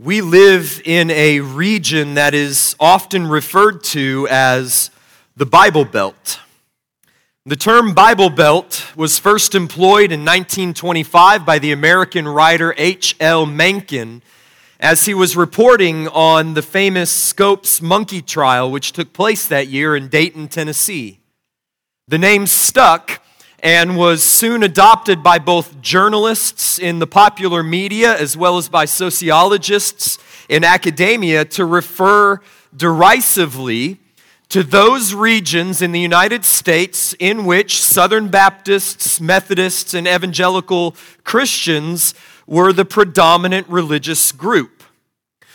We live in a region that is often referred to as the Bible Belt. The term Bible Belt was first employed in 1925 by the American writer H.L. Mencken as he was reporting on the famous Scopes monkey trial, which took place that year in Dayton, Tennessee. The name stuck and was soon adopted by both journalists in the popular media as well as by sociologists in academia to refer derisively to those regions in the United States in which Southern Baptists, Methodists, and evangelical Christians were the predominant religious group.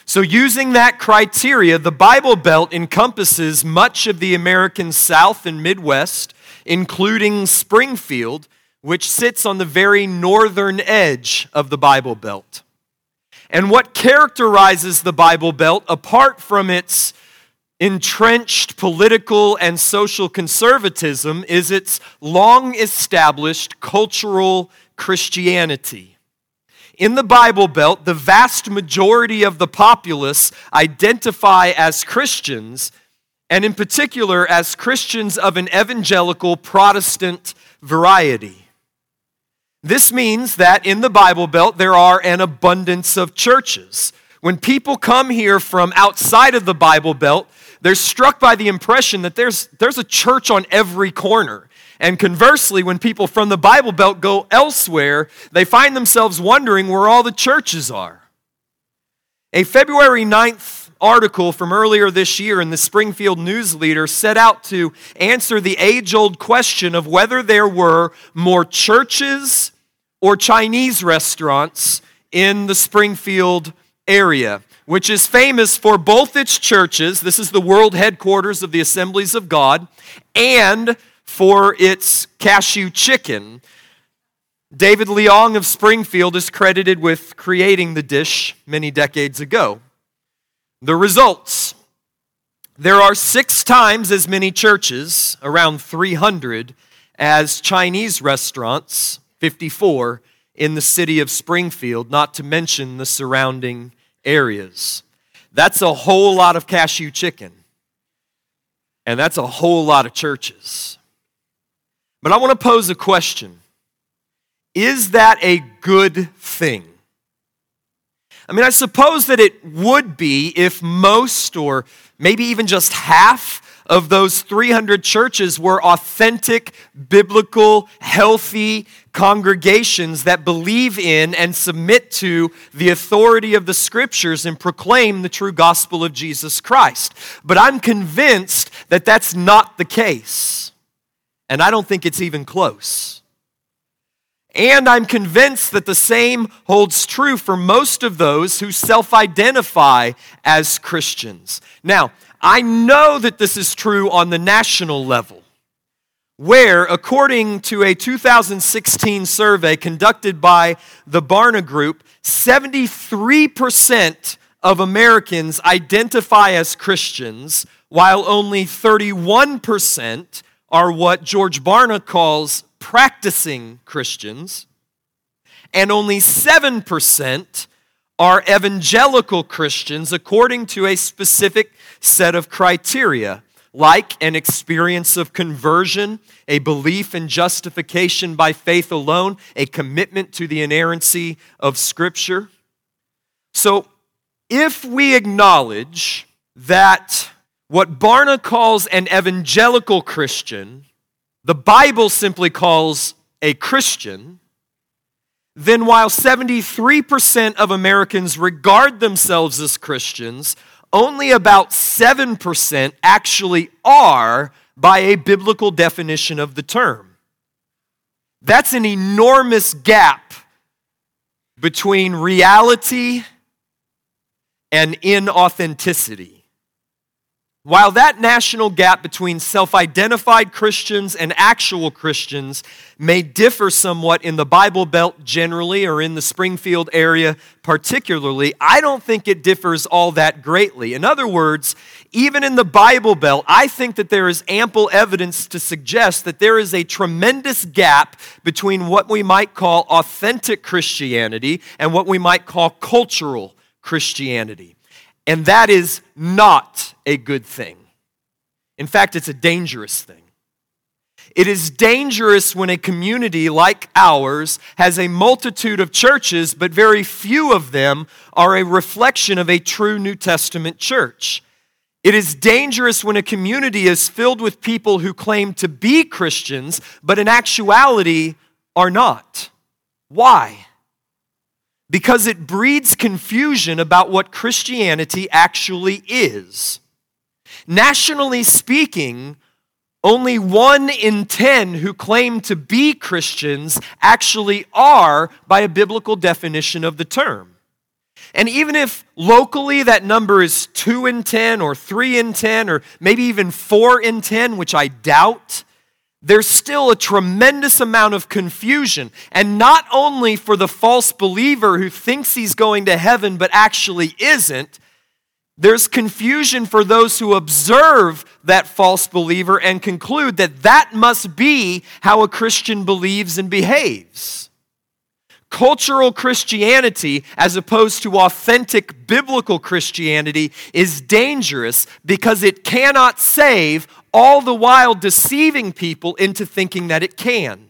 So, using that criteria, the Bible Belt encompasses much of the American South and Midwest including Springfield, which sits on the very northern edge of the Bible Belt. And what characterizes the Bible Belt, apart from its entrenched political and social conservatism, is its long established cultural Christianity. In the Bible Belt, the vast majority of the populace identify as Christians and in particular as Christians of an evangelical Protestant variety. This means that in the Bible Belt there are an abundance of churches. When people come here from outside of the Bible Belt, they're struck by the impression that there's, there's a church on every corner. And conversely, when people from the Bible Belt go elsewhere, they find themselves wondering where all the churches are. A February 9th article from earlier this year in the Springfield News Leader set out to answer the age old question of whether there were more churches or Chinese restaurants in the Springfield area, which is famous for both its churches. This is the world headquarters of the Assemblies of God, and for its cashew chicken. David Leong of Springfield is credited with creating the dish many decades ago. The results there are six times as many churches, around 300, as Chinese restaurants, 54, in the city of Springfield, not to mention the surrounding areas. That's a whole lot of cashew chicken. And that's a whole lot of churches. But I want to pose a question Is that a good thing? I mean, I suppose that it would be if most or maybe even just half of those 300 churches were authentic, biblical, healthy congregations that believe in and submit to the authority of the scriptures and proclaim the true gospel of Jesus Christ. But I'm convinced that that's not the case. And I don't think it's even close. And I'm convinced that the same holds true for most of those who self identify as Christians. Now, I know that this is true on the national level, where, according to a 2016 survey conducted by the Barna Group, 73% of Americans identify as Christians, while only 31% are what George Barna calls practicing Christians, and only 7% are evangelical Christians according to a specific set of criteria, like an experience of conversion, a belief in justification by faith alone, a commitment to the inerrancy of Scripture. So, if we acknowledge that what Barna calls an evangelical Christian the Bible simply calls a Christian, then while 73% of Americans regard themselves as Christians, only about 7% actually are by a biblical definition of the term. That's an enormous gap between reality and inauthenticity. While that national gap between self identified Christians and actual Christians may differ somewhat in the Bible Belt generally or in the Springfield area particularly, I don't think it differs all that greatly. In other words, even in the Bible Belt, I think that there is ample evidence to suggest that there is a tremendous gap between what we might call authentic Christianity and what we might call cultural Christianity. And that is not a good thing. In fact, it's a dangerous thing. It is dangerous when a community like ours has a multitude of churches, but very few of them are a reflection of a true New Testament church. It is dangerous when a community is filled with people who claim to be Christians, but in actuality are not. Why? Because it breeds confusion about what Christianity actually is. Nationally speaking, only one in ten who claim to be Christians actually are by a biblical definition of the term. And even if locally that number is 2 in 10 or 3 in 10 or maybe even 4 in 10, which I doubt, there's still a tremendous amount of confusion. And not only for the false believer who thinks he's going to heaven but actually isn't, there's confusion for those who observe that false believer and conclude that that must be how a Christian believes and behaves. Cultural Christianity, as opposed to authentic biblical Christianity, is dangerous because it cannot save, all the while deceiving people into thinking that it can.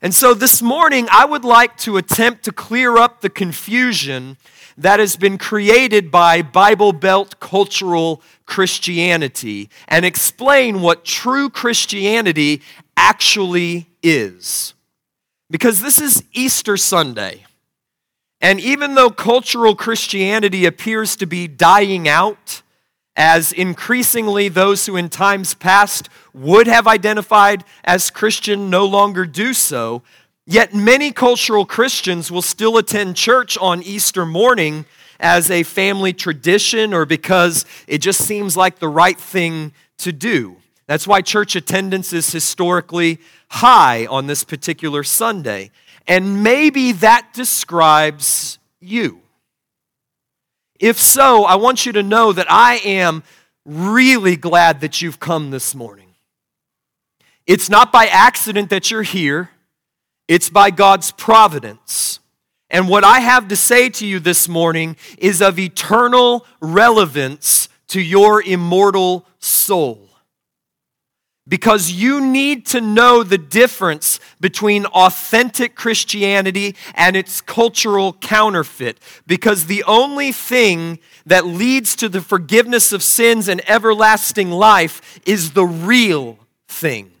And so this morning, I would like to attempt to clear up the confusion that has been created by Bible Belt cultural Christianity and explain what true Christianity actually is. Because this is Easter Sunday. And even though cultural Christianity appears to be dying out, as increasingly those who in times past would have identified as Christian no longer do so, Yet many cultural Christians will still attend church on Easter morning as a family tradition or because it just seems like the right thing to do. That's why church attendance is historically high on this particular Sunday. And maybe that describes you. If so, I want you to know that I am really glad that you've come this morning. It's not by accident that you're here. It's by God's providence. And what I have to say to you this morning is of eternal relevance to your immortal soul. Because you need to know the difference between authentic Christianity and its cultural counterfeit. Because the only thing that leads to the forgiveness of sins and everlasting life is the real thing.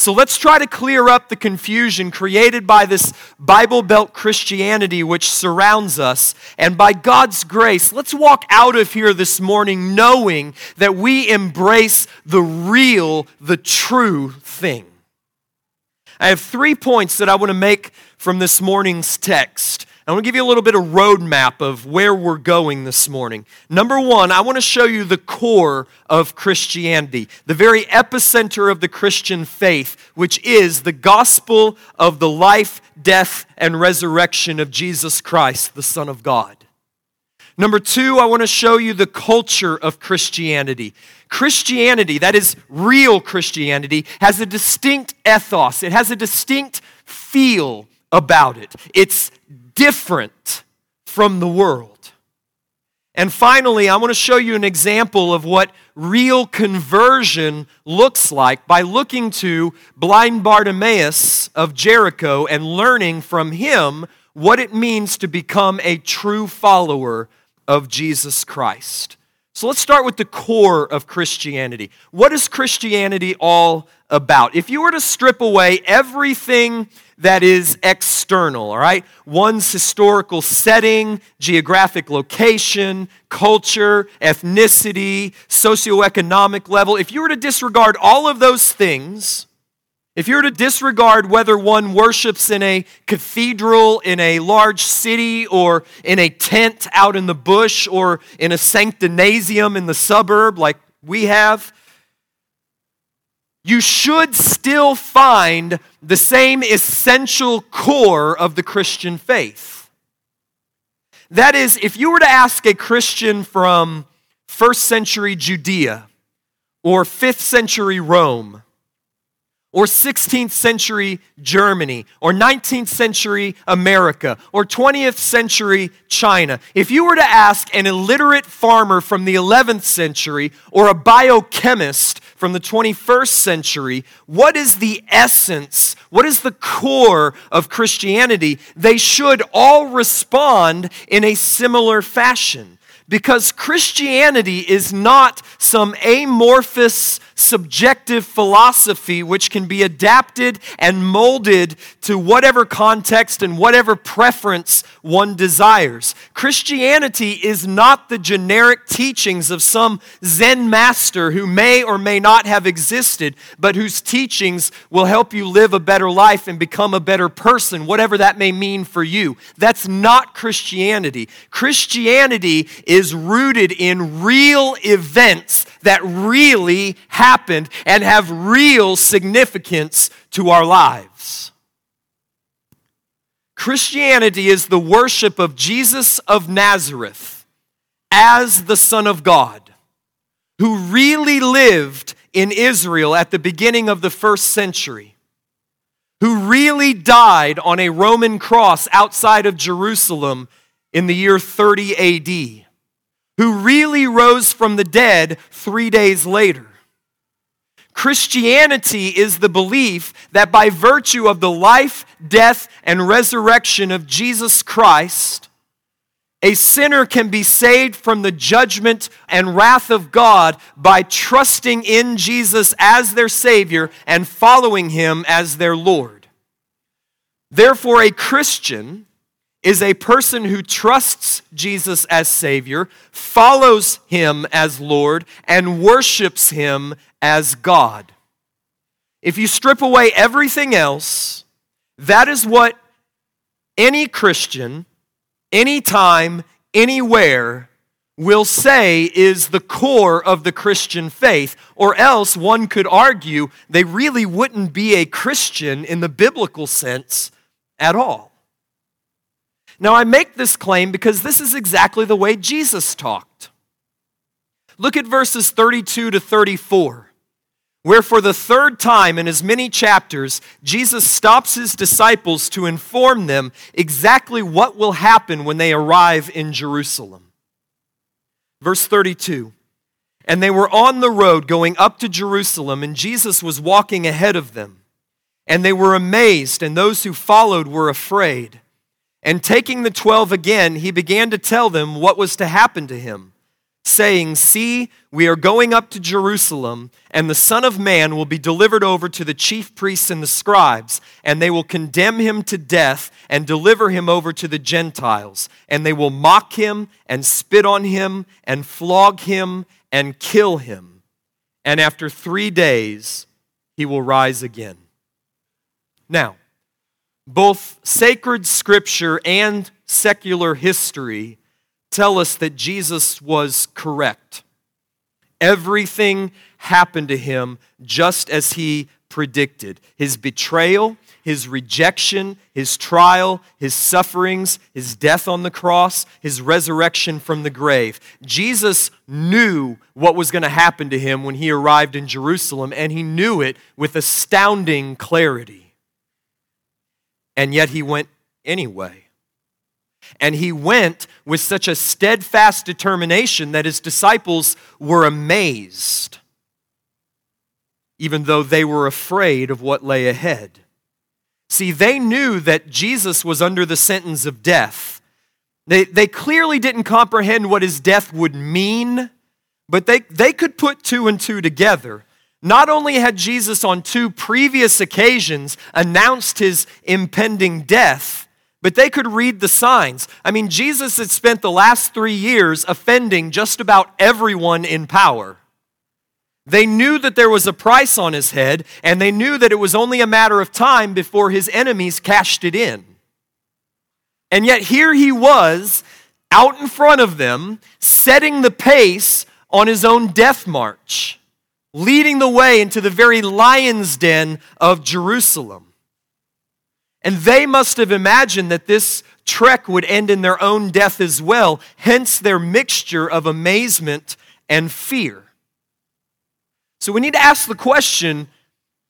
So let's try to clear up the confusion created by this Bible Belt Christianity which surrounds us. And by God's grace, let's walk out of here this morning knowing that we embrace the real, the true thing. I have three points that I want to make from this morning's text. I want to give you a little bit of roadmap of where we're going this morning. Number one, I want to show you the core of Christianity, the very epicenter of the Christian faith, which is the gospel of the life, death, and resurrection of Jesus Christ, the Son of God. Number two, I want to show you the culture of Christianity. Christianity, that is real Christianity, has a distinct ethos, it has a distinct feel about it. It's different from the world. And finally, I want to show you an example of what real conversion looks like by looking to blind Bartimaeus of Jericho and learning from him what it means to become a true follower of Jesus Christ. So let's start with the core of Christianity. What is Christianity all about? If you were to strip away everything that is external, all right? One's historical setting, geographic location, culture, ethnicity, socioeconomic level. If you were to disregard all of those things, if you were to disregard whether one worships in a cathedral, in a large city, or in a tent out in the bush, or in a sanctinasium in the suburb like we have, you should still find the same essential core of the Christian faith. That is, if you were to ask a Christian from first century Judea or fifth century Rome, or 16th century Germany, or 19th century America, or 20th century China. If you were to ask an illiterate farmer from the 11th century or a biochemist from the 21st century, what is the essence, what is the core of Christianity, they should all respond in a similar fashion because Christianity is not some amorphous, subjective philosophy which can be adapted and molded to whatever context and whatever preference one desires. Christianity is not the generic teachings of some Zen master who may or may not have existed, but whose teachings will help you live a better life and become a better person, whatever that may mean for you. That's not Christianity. Christianity is rooted in real events that really happened and have real significance to our lives. Christianity is the worship of Jesus of Nazareth as the Son of God, who really lived in Israel at the beginning of the first century, who really died on a Roman cross outside of Jerusalem in the year 30 AD who really rose from the dead three days later. Christianity is the belief that by virtue of the life, death, and resurrection of Jesus Christ, a sinner can be saved from the judgment and wrath of God by trusting in Jesus as their Savior and following Him as their Lord. Therefore, a Christian is a person who trusts Jesus as Savior, follows Him as Lord, and worships Him as God. If you strip away everything else, that is what any Christian, anytime, anywhere, will say is the core of the Christian faith, or else one could argue they really wouldn't be a Christian in the biblical sense at all. Now, I make this claim because this is exactly the way Jesus talked. Look at verses 32 to 34, where for the third time in as many chapters, Jesus stops his disciples to inform them exactly what will happen when they arrive in Jerusalem. Verse 32 And they were on the road going up to Jerusalem, and Jesus was walking ahead of them. And they were amazed, and those who followed were afraid. And taking the twelve again, he began to tell them what was to happen to him, saying, See, we are going up to Jerusalem, and the Son of Man will be delivered over to the chief priests and the scribes, and they will condemn him to death and deliver him over to the Gentiles. And they will mock him and spit on him and flog him and kill him. And after three days, he will rise again. Now, both sacred scripture and secular history tell us that Jesus was correct. Everything happened to him just as he predicted. His betrayal, his rejection, his trial, his sufferings, his death on the cross, his resurrection from the grave. Jesus knew what was going to happen to him when he arrived in Jerusalem, and he knew it with astounding clarity and yet he went anyway. And he went with such a steadfast determination that his disciples were amazed, even though they were afraid of what lay ahead. See, they knew that Jesus was under the sentence of death. They, they clearly didn't comprehend what his death would mean, but they, they could put two and two together. Not only had Jesus on two previous occasions announced his impending death, but they could read the signs. I mean, Jesus had spent the last three years offending just about everyone in power. They knew that there was a price on his head, and they knew that it was only a matter of time before his enemies cashed it in. And yet, here he was out in front of them, setting the pace on his own death march leading the way into the very lion's den of Jerusalem. And they must have imagined that this trek would end in their own death as well, hence their mixture of amazement and fear. So we need to ask the question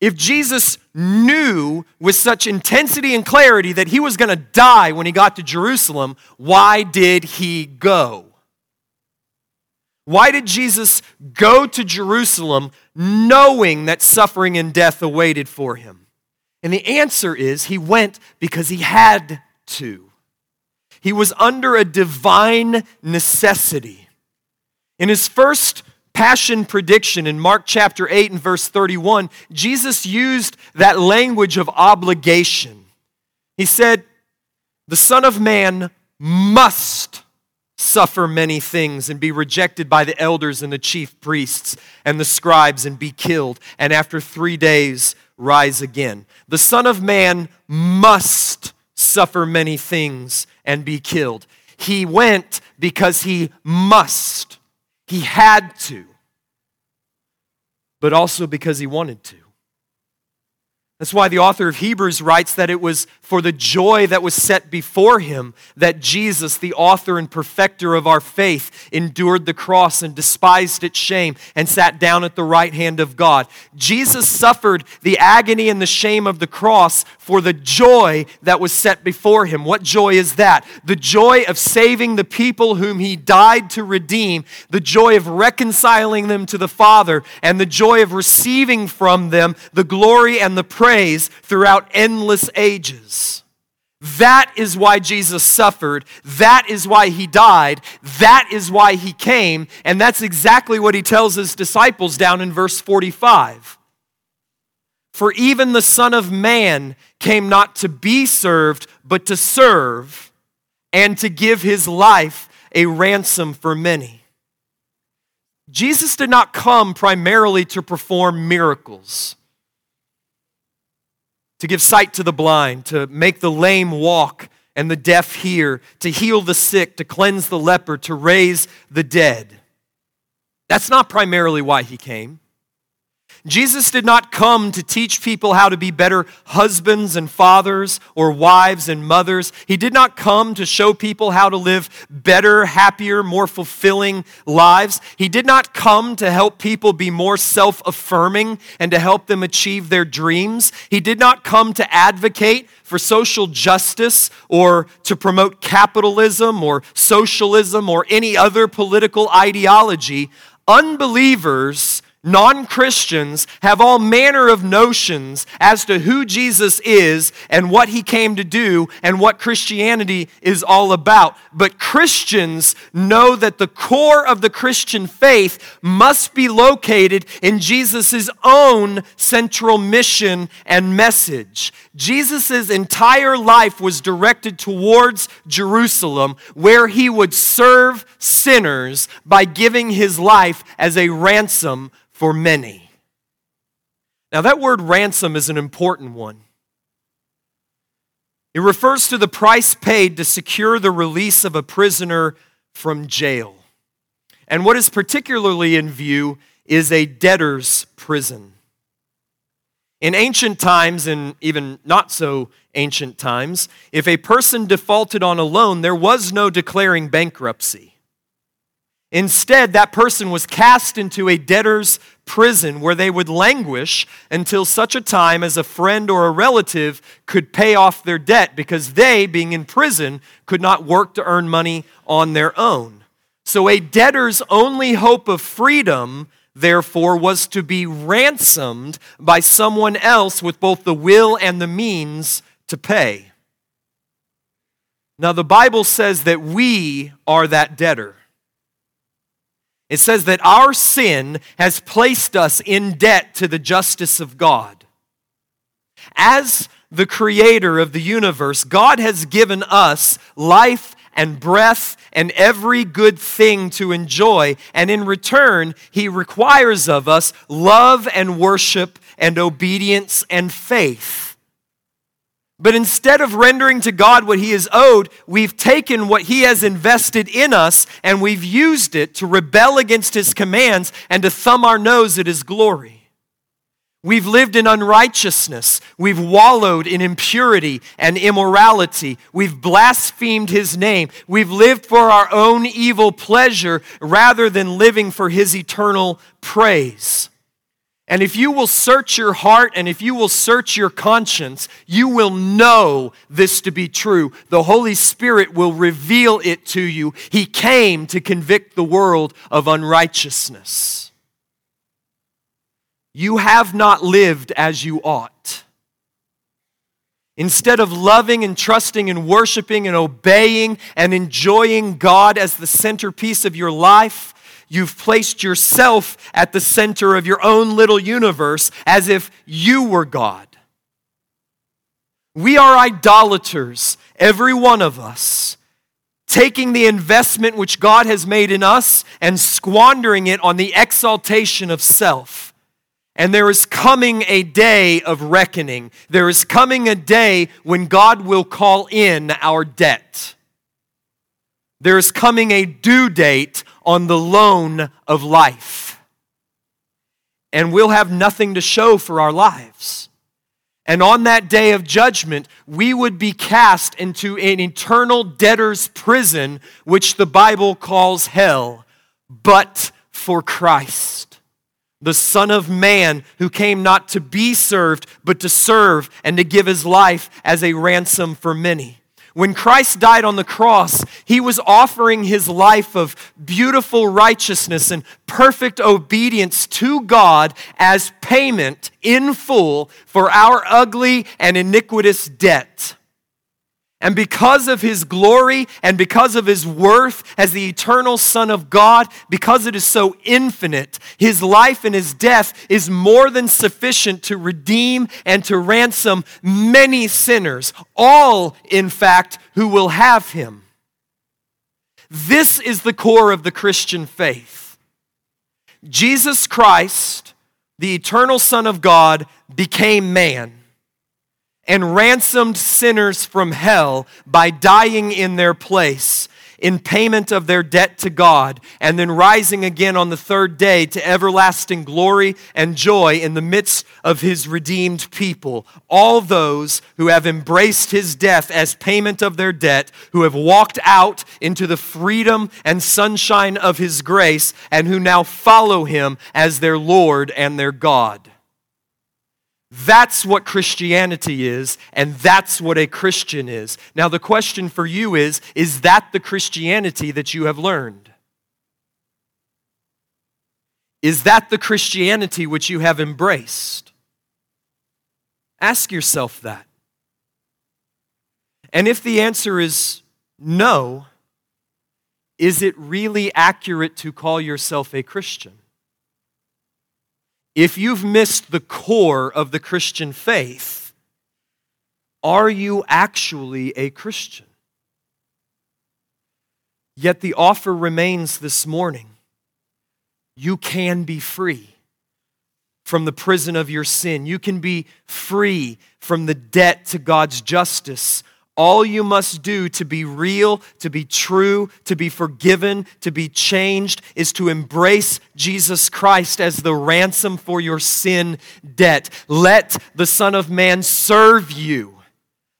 if Jesus knew with such intensity and clarity that he was going to die when he got to Jerusalem, why did he go? Why did Jesus go to Jerusalem knowing that suffering and death awaited for him? And the answer is he went because he had to. He was under a divine necessity. In his first passion prediction in Mark chapter 8 and verse 31, Jesus used that language of obligation. He said, The Son of Man must suffer many things and be rejected by the elders and the chief priests and the scribes and be killed, and after three days rise again. The Son of Man must suffer many things and be killed. He went because he must. He had to, but also because he wanted to. That's why the author of Hebrews writes that it was for the joy that was set before him that Jesus, the author and perfecter of our faith, endured the cross and despised its shame and sat down at the right hand of God. Jesus suffered the agony and the shame of the cross for the joy that was set before him. What joy is that? The joy of saving the people whom he died to redeem, the joy of reconciling them to the Father, and the joy of receiving from them the glory and the praise throughout endless ages. That is why Jesus suffered. That is why he died. That is why he came. And that's exactly what he tells his disciples down in verse 45. For even the Son of Man came not to be served, but to serve and to give his life a ransom for many. Jesus did not come primarily to perform miracles to give sight to the blind, to make the lame walk and the deaf hear, to heal the sick, to cleanse the leper, to raise the dead. That's not primarily why he came. Jesus did not come to teach people how to be better husbands and fathers or wives and mothers. He did not come to show people how to live better, happier, more fulfilling lives. He did not come to help people be more self affirming and to help them achieve their dreams. He did not come to advocate for social justice or to promote capitalism or socialism or any other political ideology. Unbelievers non Christians have all manner of notions as to who Jesus is and what he came to do and what Christianity is all about. But Christians know that the core of the Christian faith must be located in Jesus' own central mission and message. Jesus' entire life was directed towards Jerusalem, where he would serve sinners by giving his life as a ransom for many. Now, that word ransom is an important one. It refers to the price paid to secure the release of a prisoner from jail. And what is particularly in view is a debtor's prison. In ancient times, and even not so ancient times, if a person defaulted on a loan, there was no declaring bankruptcy. Instead, that person was cast into a debtor's prison where they would languish until such a time as a friend or a relative could pay off their debt because they, being in prison, could not work to earn money on their own. So, a debtor's only hope of freedom, therefore, was to be ransomed by someone else with both the will and the means to pay. Now, the Bible says that we are that debtor. It says that our sin has placed us in debt to the justice of God. As the creator of the universe, God has given us life and breath and every good thing to enjoy. And in return, He requires of us love and worship and obedience and faith. But instead of rendering to God what He is owed, we've taken what He has invested in us and we've used it to rebel against His commands and to thumb our nose at His glory. We've lived in unrighteousness. We've wallowed in impurity and immorality. We've blasphemed His name. We've lived for our own evil pleasure rather than living for His eternal praise. And if you will search your heart and if you will search your conscience, you will know this to be true. The Holy Spirit will reveal it to you. He came to convict the world of unrighteousness. You have not lived as you ought. Instead of loving and trusting and worshiping and obeying and enjoying God as the centerpiece of your life, You've placed yourself at the center of your own little universe as if you were God. We are idolaters, every one of us, taking the investment which God has made in us and squandering it on the exaltation of self. And there is coming a day of reckoning. There is coming a day when God will call in our debt. There is coming a due date on the loan of life. And we'll have nothing to show for our lives. And on that day of judgment, we would be cast into an eternal debtor's prison, which the Bible calls hell, but for Christ, the Son of Man, who came not to be served, but to serve and to give his life as a ransom for many. When Christ died on the cross, he was offering his life of beautiful righteousness and perfect obedience to God as payment in full for our ugly and iniquitous debt. And because of his glory and because of his worth as the eternal Son of God, because it is so infinite, his life and his death is more than sufficient to redeem and to ransom many sinners, all, in fact, who will have him. This is the core of the Christian faith. Jesus Christ, the eternal Son of God, became man and ransomed sinners from hell by dying in their place in payment of their debt to God, and then rising again on the third day to everlasting glory and joy in the midst of his redeemed people. All those who have embraced his death as payment of their debt, who have walked out into the freedom and sunshine of his grace, and who now follow him as their Lord and their God. That's what Christianity is, and that's what a Christian is. Now, the question for you is is that the Christianity that you have learned? Is that the Christianity which you have embraced? Ask yourself that. And if the answer is no, is it really accurate to call yourself a Christian? If you've missed the core of the Christian faith, are you actually a Christian? Yet the offer remains this morning. You can be free from the prison of your sin. You can be free from the debt to God's justice all you must do to be real, to be true, to be forgiven, to be changed is to embrace Jesus Christ as the ransom for your sin debt. Let the Son of Man serve you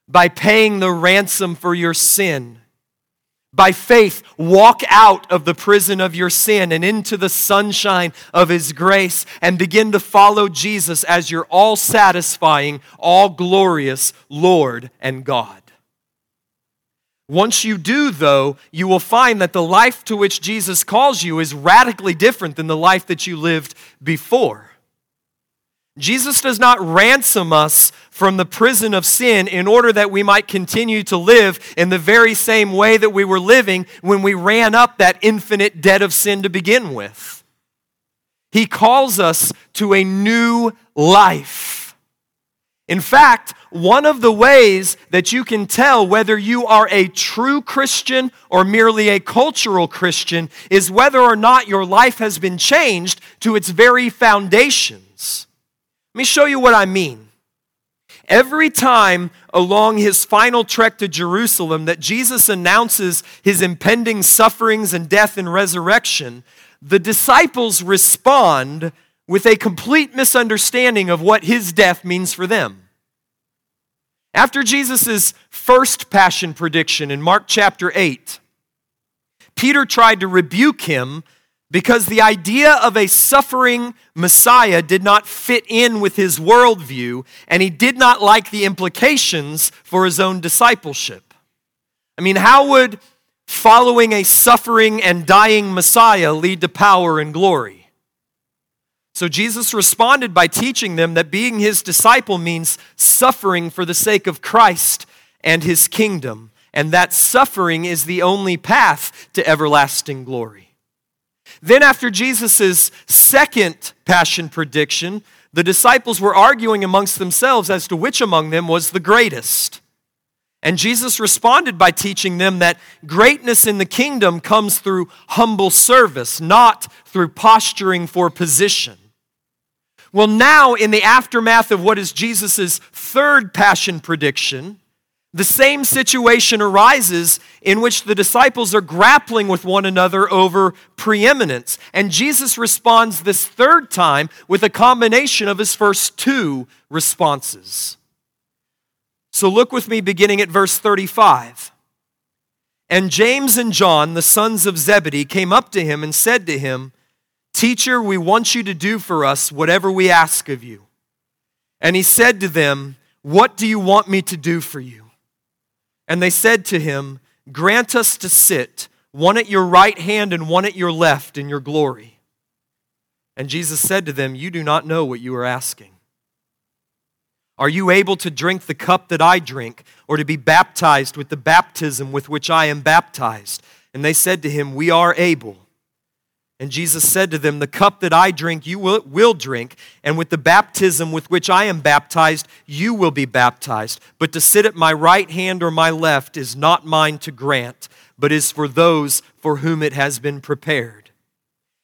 by paying the ransom for your sin. By faith, walk out of the prison of your sin and into the sunshine of His grace and begin to follow Jesus as your all satisfying, all glorious Lord and God. Once you do, though, you will find that the life to which Jesus calls you is radically different than the life that you lived before. Jesus does not ransom us from the prison of sin in order that we might continue to live in the very same way that we were living when we ran up that infinite debt of sin to begin with. He calls us to a new life. In fact, one of the ways that you can tell whether you are a true Christian or merely a cultural Christian is whether or not your life has been changed to its very foundations. Let me show you what I mean. Every time along his final trek to Jerusalem that Jesus announces his impending sufferings and death and resurrection, the disciples respond with a complete misunderstanding of what his death means for them. After Jesus' first passion prediction in Mark chapter 8, Peter tried to rebuke him because the idea of a suffering Messiah did not fit in with his worldview, and he did not like the implications for his own discipleship. I mean, how would following a suffering and dying Messiah lead to power and glory? So Jesus responded by teaching them that being his disciple means suffering for the sake of Christ and his kingdom, and that suffering is the only path to everlasting glory. Then, after Jesus' second passion prediction, the disciples were arguing amongst themselves as to which among them was the greatest. And Jesus responded by teaching them that greatness in the kingdom comes through humble service, not through posturing for position. Well, now, in the aftermath of what is Jesus' third passion prediction, the same situation arises in which the disciples are grappling with one another over preeminence. And Jesus responds this third time with a combination of his first two responses. So look with me beginning at verse 35. And James and John, the sons of Zebedee, came up to him and said to him, Teacher, we want you to do for us whatever we ask of you. And he said to them, What do you want me to do for you? And they said to him, Grant us to sit, one at your right hand and one at your left in your glory. And Jesus said to them, You do not know what you are asking. Are you able to drink the cup that I drink, or to be baptized with the baptism with which I am baptized? And they said to him, We are able. And Jesus said to them, The cup that I drink, you will, will, drink, and with the baptism with which I am baptized, you will be baptized. But to sit at my right hand or my left is not mine to grant, but is for those for whom it has been prepared.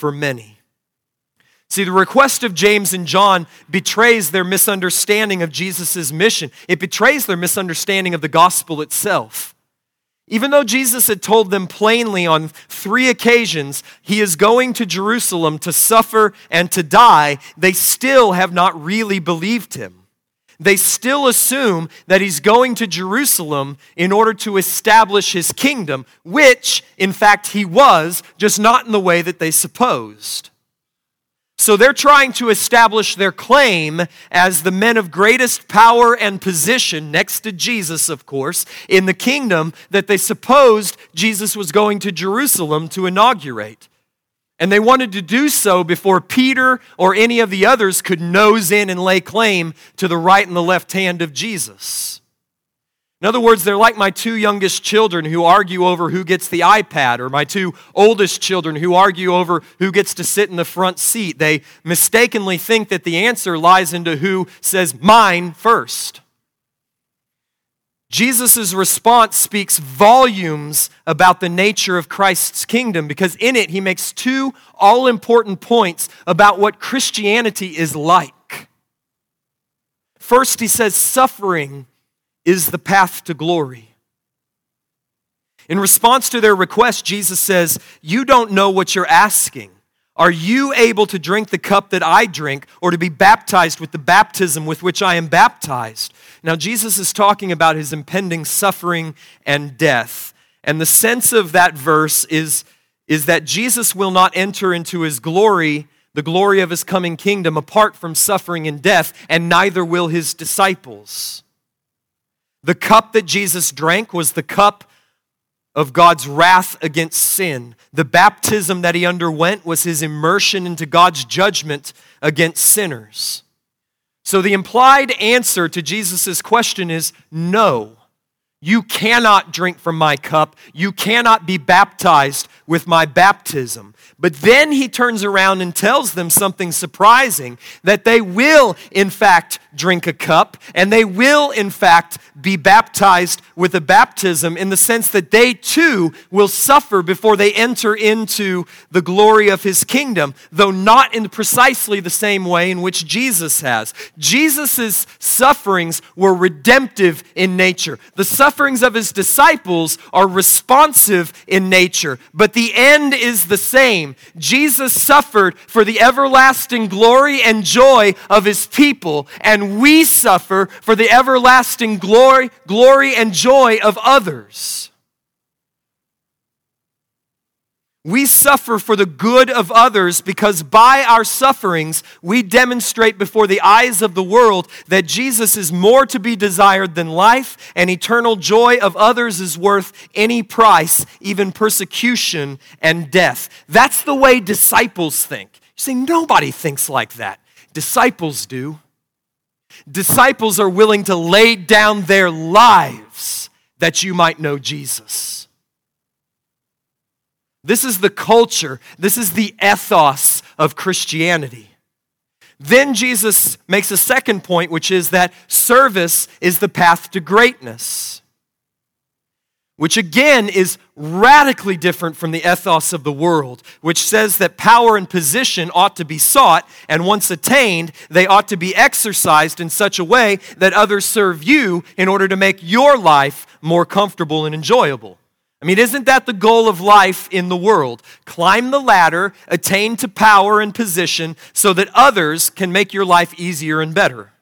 for many. See, the request of James and John betrays their misunderstanding of Jesus' mission. It betrays their misunderstanding of the gospel itself. Even though Jesus had told them plainly on three occasions he is going to Jerusalem to suffer and to die, they still have not really believed him. They still assume that he's going to Jerusalem in order to establish his kingdom, which, in fact, he was, just not in the way that they supposed. So they're trying to establish their claim as the men of greatest power and position, next to Jesus, of course, in the kingdom that they supposed Jesus was going to Jerusalem to inaugurate. And they wanted to do so before Peter or any of the others could nose in and lay claim to the right and the left hand of Jesus. In other words, they're like my two youngest children who argue over who gets the iPad, or my two oldest children who argue over who gets to sit in the front seat. They mistakenly think that the answer lies into who says mine first. Jesus' response speaks volumes about the nature of Christ's kingdom because in it he makes two all important points about what Christianity is like. First, he says suffering is the path to glory. In response to their request, Jesus says, You don't know what you're asking. Are you able to drink the cup that I drink or to be baptized with the baptism with which I am baptized? Now, Jesus is talking about his impending suffering and death. And the sense of that verse is, is that Jesus will not enter into his glory, the glory of his coming kingdom, apart from suffering and death, and neither will his disciples. The cup that Jesus drank was the cup of God's wrath against sin. The baptism that he underwent was his immersion into God's judgment against sinners. So the implied answer to Jesus' question is no. You cannot drink from my cup. You cannot be baptized with my baptism. But then he turns around and tells them something surprising that they will, in fact, drink a cup and they will, in fact, be baptized with a baptism in the sense that they too will suffer before they enter into the glory of his kingdom, though not in precisely the same way in which Jesus has. Jesus' sufferings were redemptive in nature. The sufferings of his disciples are responsive in nature, but the end is the same. Jesus suffered for the everlasting glory and joy of his people, and we suffer for the everlasting glory, glory and joy of others. We suffer for the good of others because by our sufferings we demonstrate before the eyes of the world that Jesus is more to be desired than life, and eternal joy of others is worth any price, even persecution and death. That's the way disciples think. You see, nobody thinks like that. Disciples do. Disciples are willing to lay down their lives that you might know Jesus. This is the culture, this is the ethos of Christianity. Then Jesus makes a second point, which is that service is the path to greatness, which again is radically different from the ethos of the world, which says that power and position ought to be sought, and once attained, they ought to be exercised in such a way that others serve you in order to make your life more comfortable and enjoyable. I mean, isn't that the goal of life in the world? Climb the ladder, attain to power and position so that others can make your life easier and better.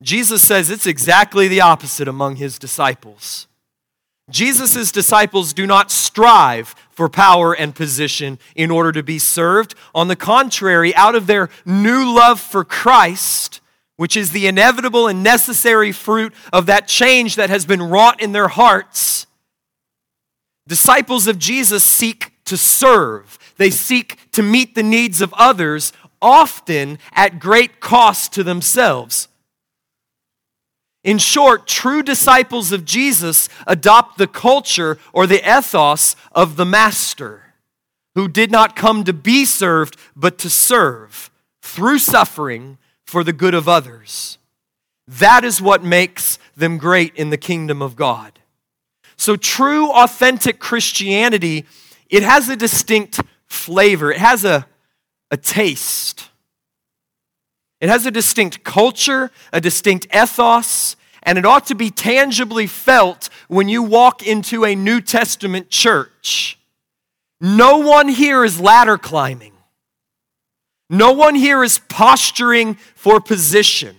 Jesus says it's exactly the opposite among his disciples. Jesus' disciples do not strive for power and position in order to be served. On the contrary, out of their new love for Christ, which is the inevitable and necessary fruit of that change that has been wrought in their hearts, Disciples of Jesus seek to serve, they seek to meet the needs of others, often at great cost to themselves. In short, true disciples of Jesus adopt the culture or the ethos of the Master, who did not come to be served, but to serve through suffering for the good of others. That is what makes them great in the kingdom of God. So, true, authentic Christianity, it has a distinct flavor, it has a, a taste. It has a distinct culture, a distinct ethos, and it ought to be tangibly felt when you walk into a New Testament church. No one here is ladder climbing. No one here is posturing for position.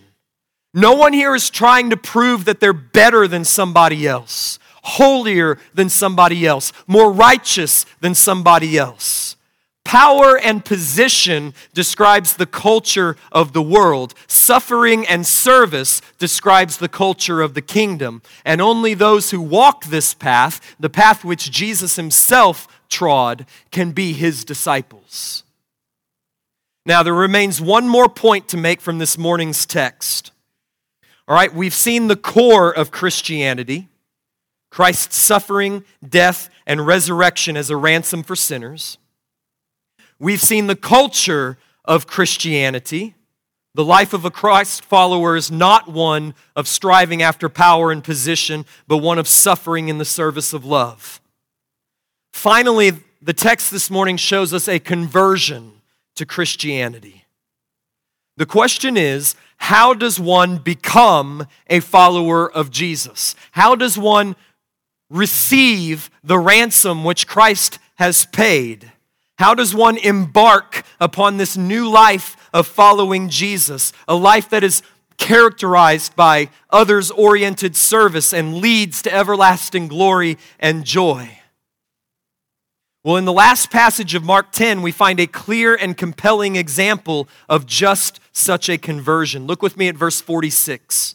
No one here is trying to prove that they're better than somebody else holier than somebody else, more righteous than somebody else. Power and position describes the culture of the world. Suffering and service describes the culture of the kingdom. And only those who walk this path, the path which Jesus himself trod, can be his disciples. Now, there remains one more point to make from this morning's text. All right, we've seen the core of Christianity. Christ's suffering, death, and resurrection as a ransom for sinners. We've seen the culture of Christianity. The life of a Christ follower is not one of striving after power and position, but one of suffering in the service of love. Finally, the text this morning shows us a conversion to Christianity. The question is how does one become a follower of Jesus? How does one receive the ransom which Christ has paid? How does one embark upon this new life of following Jesus? A life that is characterized by others oriented service and leads to everlasting glory and joy. Well, in the last passage of Mark 10, we find a clear and compelling example of just such a conversion. Look with me at verse 46.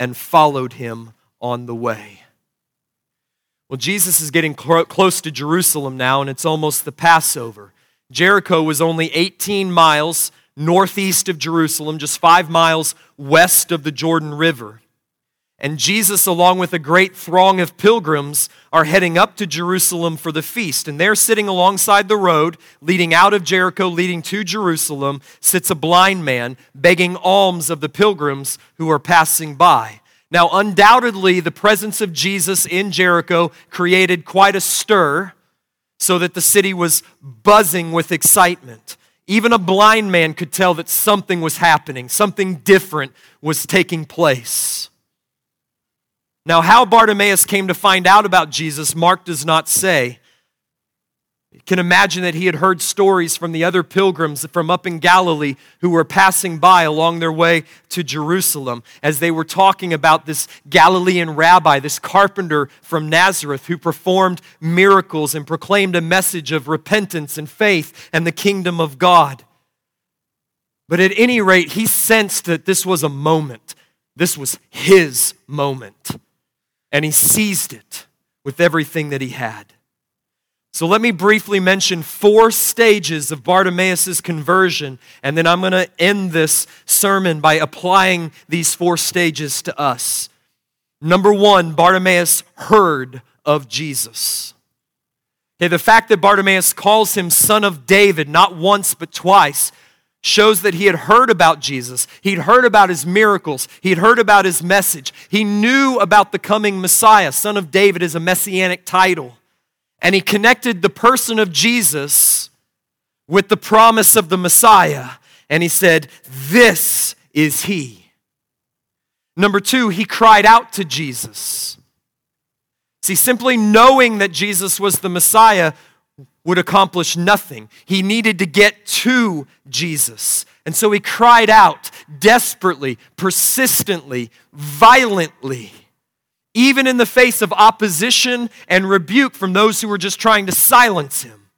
and followed him on the way. Well, Jesus is getting cl- close to Jerusalem now, and it's almost the Passover. Jericho was only 18 miles northeast of Jerusalem, just five miles west of the Jordan River. And Jesus, along with a great throng of pilgrims, are heading up to Jerusalem for the feast. And there, sitting alongside the road leading out of Jericho, leading to Jerusalem, sits a blind man begging alms of the pilgrims who are passing by. Now, undoubtedly, the presence of Jesus in Jericho created quite a stir so that the city was buzzing with excitement. Even a blind man could tell that something was happening, something different was taking place. Now, how Bartimaeus came to find out about Jesus, Mark does not say. You can imagine that he had heard stories from the other pilgrims from up in Galilee who were passing by along their way to Jerusalem as they were talking about this Galilean rabbi, this carpenter from Nazareth who performed miracles and proclaimed a message of repentance and faith and the kingdom of God. But at any rate, he sensed that this was a moment. This was his moment and he seized it with everything that he had. So let me briefly mention four stages of Bartimaeus' conversion, and then I'm going to end this sermon by applying these four stages to us. Number one, Bartimaeus heard of Jesus. Okay, the fact that Bartimaeus calls him son of David not once but twice shows that he had heard about Jesus. He'd heard about his miracles. He'd heard about his message. He knew about the coming Messiah. Son of David is a messianic title. And he connected the person of Jesus with the promise of the Messiah. And he said, This is he. Number two, he cried out to Jesus. See, simply knowing that Jesus was the Messiah would accomplish nothing. He needed to get to Jesus. And so he cried out desperately, persistently, violently, even in the face of opposition and rebuke from those who were just trying to silence him.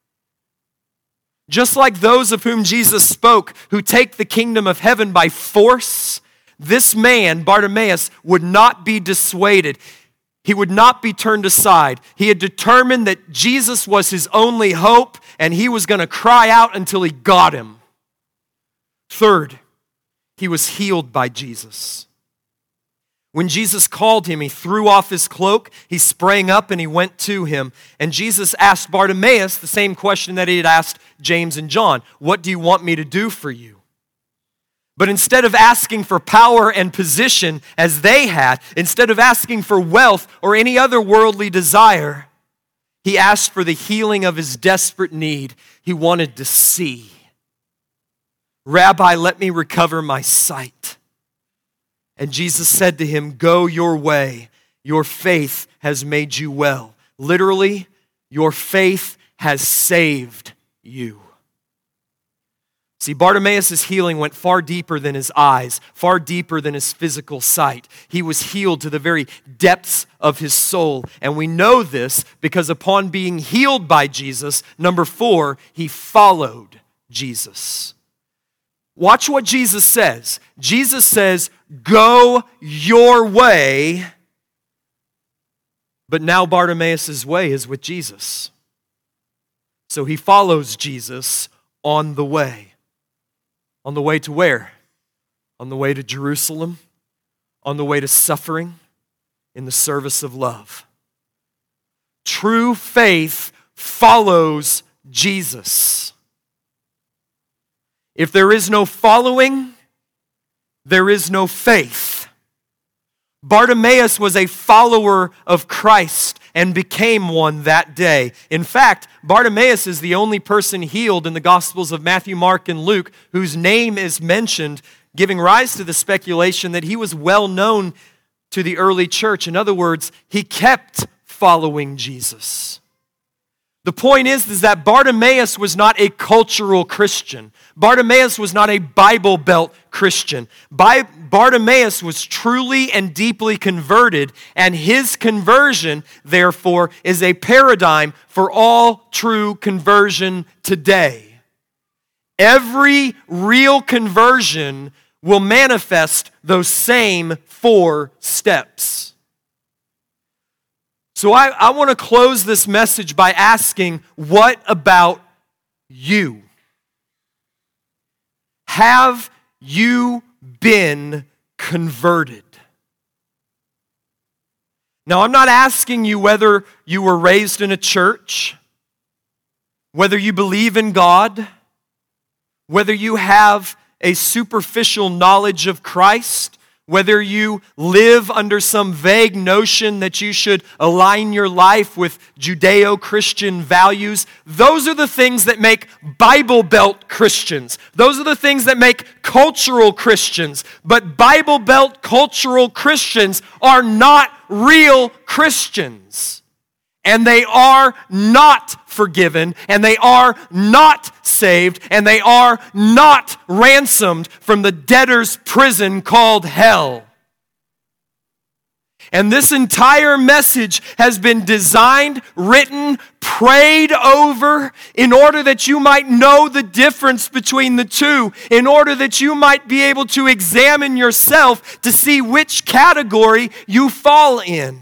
Just like those of whom Jesus spoke, who take the kingdom of heaven by force, this man, Bartimaeus, would not be dissuaded. He would not be turned aside. He had determined that Jesus was his only hope, and he was going to cry out until he got him. Third, he was healed by Jesus. When Jesus called him, he threw off his cloak, he sprang up, and he went to him. And Jesus asked Bartimaeus the same question that he had asked James and John What do you want me to do for you? But instead of asking for power and position as they had, instead of asking for wealth or any other worldly desire, he asked for the healing of his desperate need. He wanted to see. Rabbi, let me recover my sight. And Jesus said to him, Go your way. Your faith has made you well. Literally, your faith has saved you. See, Bartimaeus' healing went far deeper than his eyes, far deeper than his physical sight. He was healed to the very depths of his soul. And we know this because upon being healed by Jesus, number four, he followed Jesus. Watch what Jesus says. Jesus says, Go your way. But now Bartimaeus' way is with Jesus. So he follows Jesus on the way. On the way to where? On the way to Jerusalem, on the way to suffering in the service of love. True faith follows Jesus. If there is no following, there is no faith. Bartimaeus was a follower of Christ and became one that day. In fact, Bartimaeus is the only person healed in the Gospels of Matthew, Mark, and Luke whose name is mentioned, giving rise to the speculation that he was well known to the early church. In other words, he kept following Jesus. The point is, is that Bartimaeus was not a cultural Christian. Bartimaeus was not a Bible Belt Christian. Bartimaeus was truly and deeply converted, and his conversion, therefore, is a paradigm for all true conversion today. Every real conversion will manifest those same four steps. So I, I want to close this message by asking, what about you? Have you been converted? Now, I'm not asking you whether you were raised in a church, whether you believe in God, whether you have a superficial knowledge of Christ, whether you live under some vague notion that you should align your life with Judeo Christian values, those are the things that make Bible Belt Christians. Those are the things that make cultural Christians. But Bible Belt cultural Christians are not real Christians and they are not forgiven, and they are not saved, and they are not ransomed from the debtor's prison called hell. And this entire message has been designed, written, prayed over in order that you might know the difference between the two, in order that you might be able to examine yourself to see which category you fall in.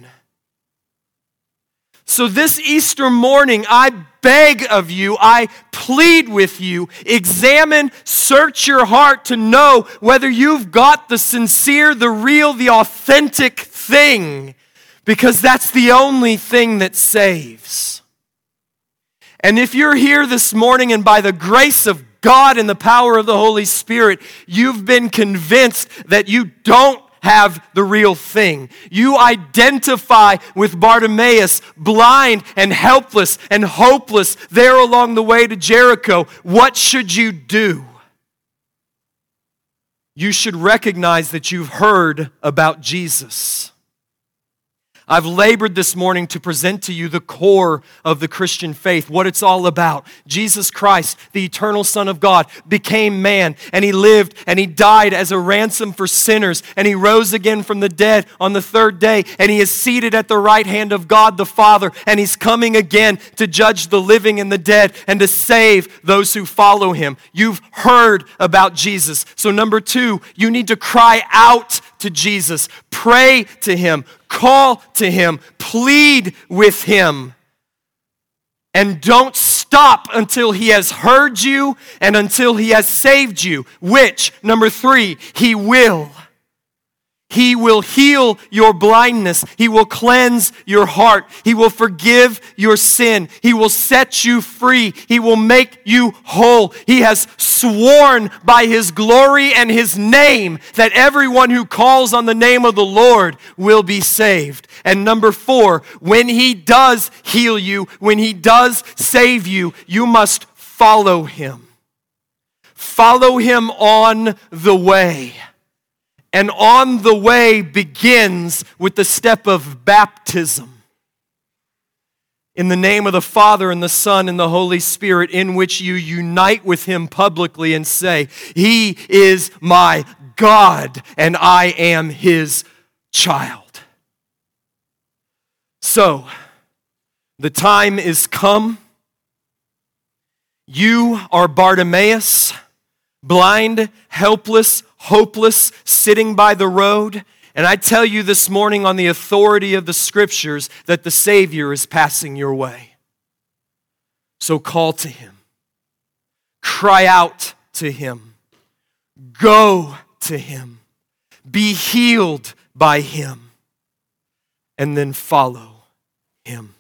So, this Easter morning, I beg of you, I plead with you, examine, search your heart to know whether you've got the sincere, the real, the authentic thing, because that's the only thing that saves. And if you're here this morning and by the grace of God and the power of the Holy Spirit, you've been convinced that you don't have the real thing. You identify with Bartimaeus, blind and helpless and hopeless, there along the way to Jericho. What should you do? You should recognize that you've heard about Jesus. I've labored this morning to present to you the core of the Christian faith, what it's all about. Jesus Christ, the eternal Son of God, became man, and he lived and he died as a ransom for sinners, and he rose again from the dead on the third day, and he is seated at the right hand of God the Father, and he's coming again to judge the living and the dead and to save those who follow him. You've heard about Jesus. So, number two, you need to cry out to Jesus, pray to him, call to him, plead with him. And don't stop until he has heard you and until he has saved you, which, number three, he will. He will heal your blindness. He will cleanse your heart. He will forgive your sin. He will set you free. He will make you whole. He has sworn by His glory and His name that everyone who calls on the name of the Lord will be saved. And number four, when He does heal you, when He does save you, you must follow Him. Follow Him on the way. And on the way begins with the step of baptism. In the name of the Father and the Son and the Holy Spirit, in which you unite with Him publicly and say, He is my God and I am His child. So, the time is come. You are Bartimaeus, blind, helpless, hopeless, sitting by the road. And I tell you this morning, on the authority of the scriptures, that the Savior is passing your way. So call to Him, cry out to Him, go to Him, be healed by Him, and then follow Him.